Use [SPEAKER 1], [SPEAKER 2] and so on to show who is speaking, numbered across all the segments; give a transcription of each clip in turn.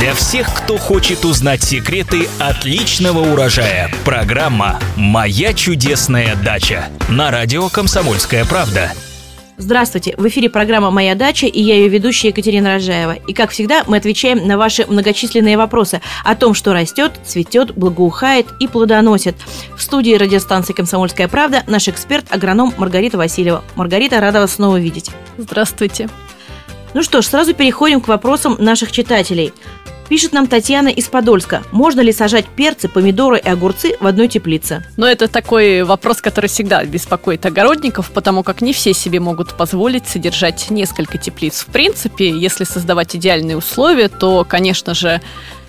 [SPEAKER 1] Для всех, кто хочет узнать секреты отличного урожая. Программа «Моя чудесная дача» на радио «Комсомольская правда».
[SPEAKER 2] Здравствуйте! В эфире программа «Моя дача» и я ее ведущая Екатерина Рожаева. И, как всегда, мы отвечаем на ваши многочисленные вопросы о том, что растет, цветет, благоухает и плодоносит. В студии радиостанции «Комсомольская правда» наш эксперт, агроном Маргарита Васильева. Маргарита, рада вас снова видеть.
[SPEAKER 3] Здравствуйте!
[SPEAKER 2] Ну что ж, сразу переходим к вопросам наших читателей. Пишет нам Татьяна из Подольска. Можно ли сажать перцы, помидоры и огурцы в одной теплице?
[SPEAKER 3] Но это такой вопрос, который всегда беспокоит огородников, потому как не все себе могут позволить содержать несколько теплиц. В принципе, если создавать идеальные условия, то, конечно же,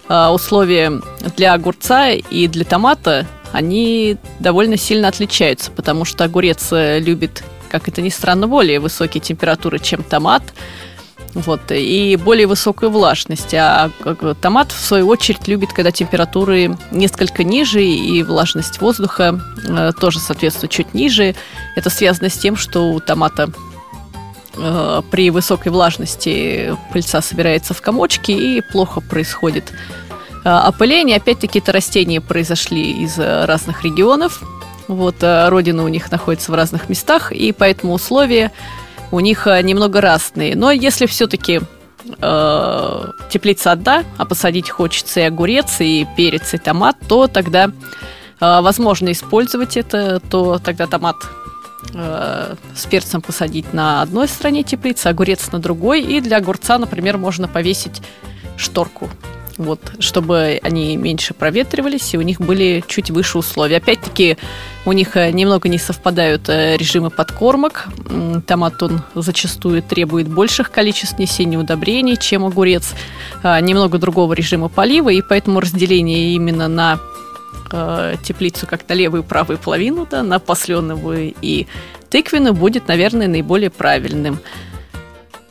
[SPEAKER 3] э, условия для огурца и для томата, они довольно сильно отличаются, потому что огурец э, любит, как это ни странно, более высокие температуры, чем томат – вот, и более высокую влажность. А томат, в свою очередь, любит, когда температуры несколько ниже, и влажность воздуха э, тоже, соответственно, чуть ниже. Это связано с тем, что у томата э, при высокой влажности пыльца собирается в комочки, и плохо происходит э, опыление. Опять-таки, это растения произошли из разных регионов. Вот, родина у них находится в разных местах, и поэтому условия у них э, немного разные. Но если все-таки э, теплица одна, а посадить хочется и огурец, и перец, и томат, то тогда э, возможно использовать это, то тогда томат э, с перцем посадить на одной стороне теплицы, огурец на другой, и для огурца, например, можно повесить шторку вот, чтобы они меньше проветривались, и у них были чуть выше условия. Опять-таки, у них э, немного не совпадают э, режимы подкормок. Томат, он зачастую требует больших количеств несения удобрений, чем огурец. А, немного другого режима полива, и поэтому разделение именно на э, теплицу как на левую и правую половину, да, на посленовую и тыквенную будет, наверное, наиболее правильным.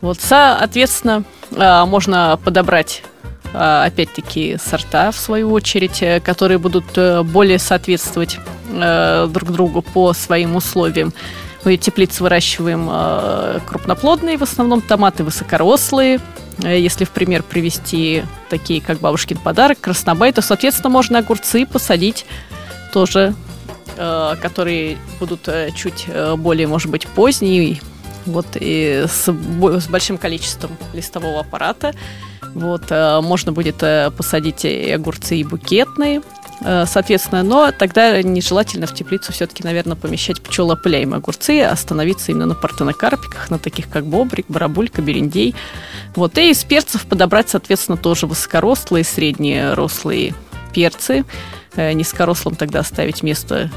[SPEAKER 3] Вот, соответственно, можно подобрать а, опять-таки, сорта, в свою очередь, э, которые будут э, более соответствовать э, друг другу по своим условиям. Мы теплицы выращиваем крупноплодные, в основном томаты высокорослые. Если в пример привести такие, как бабушкин подарок, краснобай, то, соответственно, можно огурцы посадить тоже, которые будут чуть более, может быть, поздние, вот, и с, с большим количеством листового аппарата. Вот, э, можно будет э, посадить и огурцы, и букетные, э, соответственно, но тогда нежелательно в теплицу все-таки, наверное, помещать пчелоопыляемые огурцы, а остановиться именно на партенокарпиках, на таких как бобрик, барабулька, берендей. Вот, и из перцев подобрать, соответственно, тоже высокорослые, средние рослые перцы. Низкорослым тогда оставить место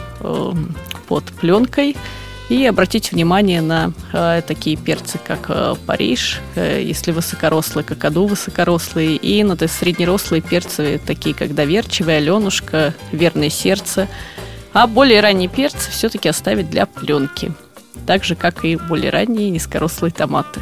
[SPEAKER 3] под пленкой – и обратить внимание на э, такие перцы, как э, Париж, э, если высокорослые, какаду высокорослые, и на среднерослые перцы, такие как Доверчивая, Аленушка, Верное сердце. А более ранние перцы все-таки оставить для пленки, так же, как и более ранние низкорослые томаты.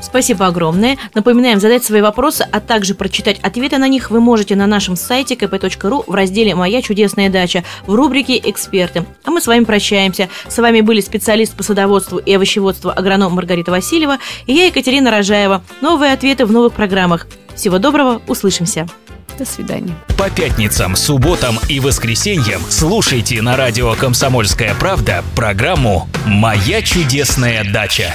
[SPEAKER 2] Спасибо огромное. Напоминаем, задать свои вопросы, а также прочитать ответы на них вы можете на нашем сайте kp.ru в разделе «Моя чудесная дача» в рубрике «Эксперты». А мы с вами прощаемся. С вами были специалист по садоводству и овощеводству агроном Маргарита Васильева и я, Екатерина Рожаева. Новые ответы в новых программах. Всего доброго, услышимся.
[SPEAKER 3] До свидания.
[SPEAKER 1] По пятницам, субботам и воскресеньям слушайте на радио «Комсомольская правда» программу «Моя чудесная дача».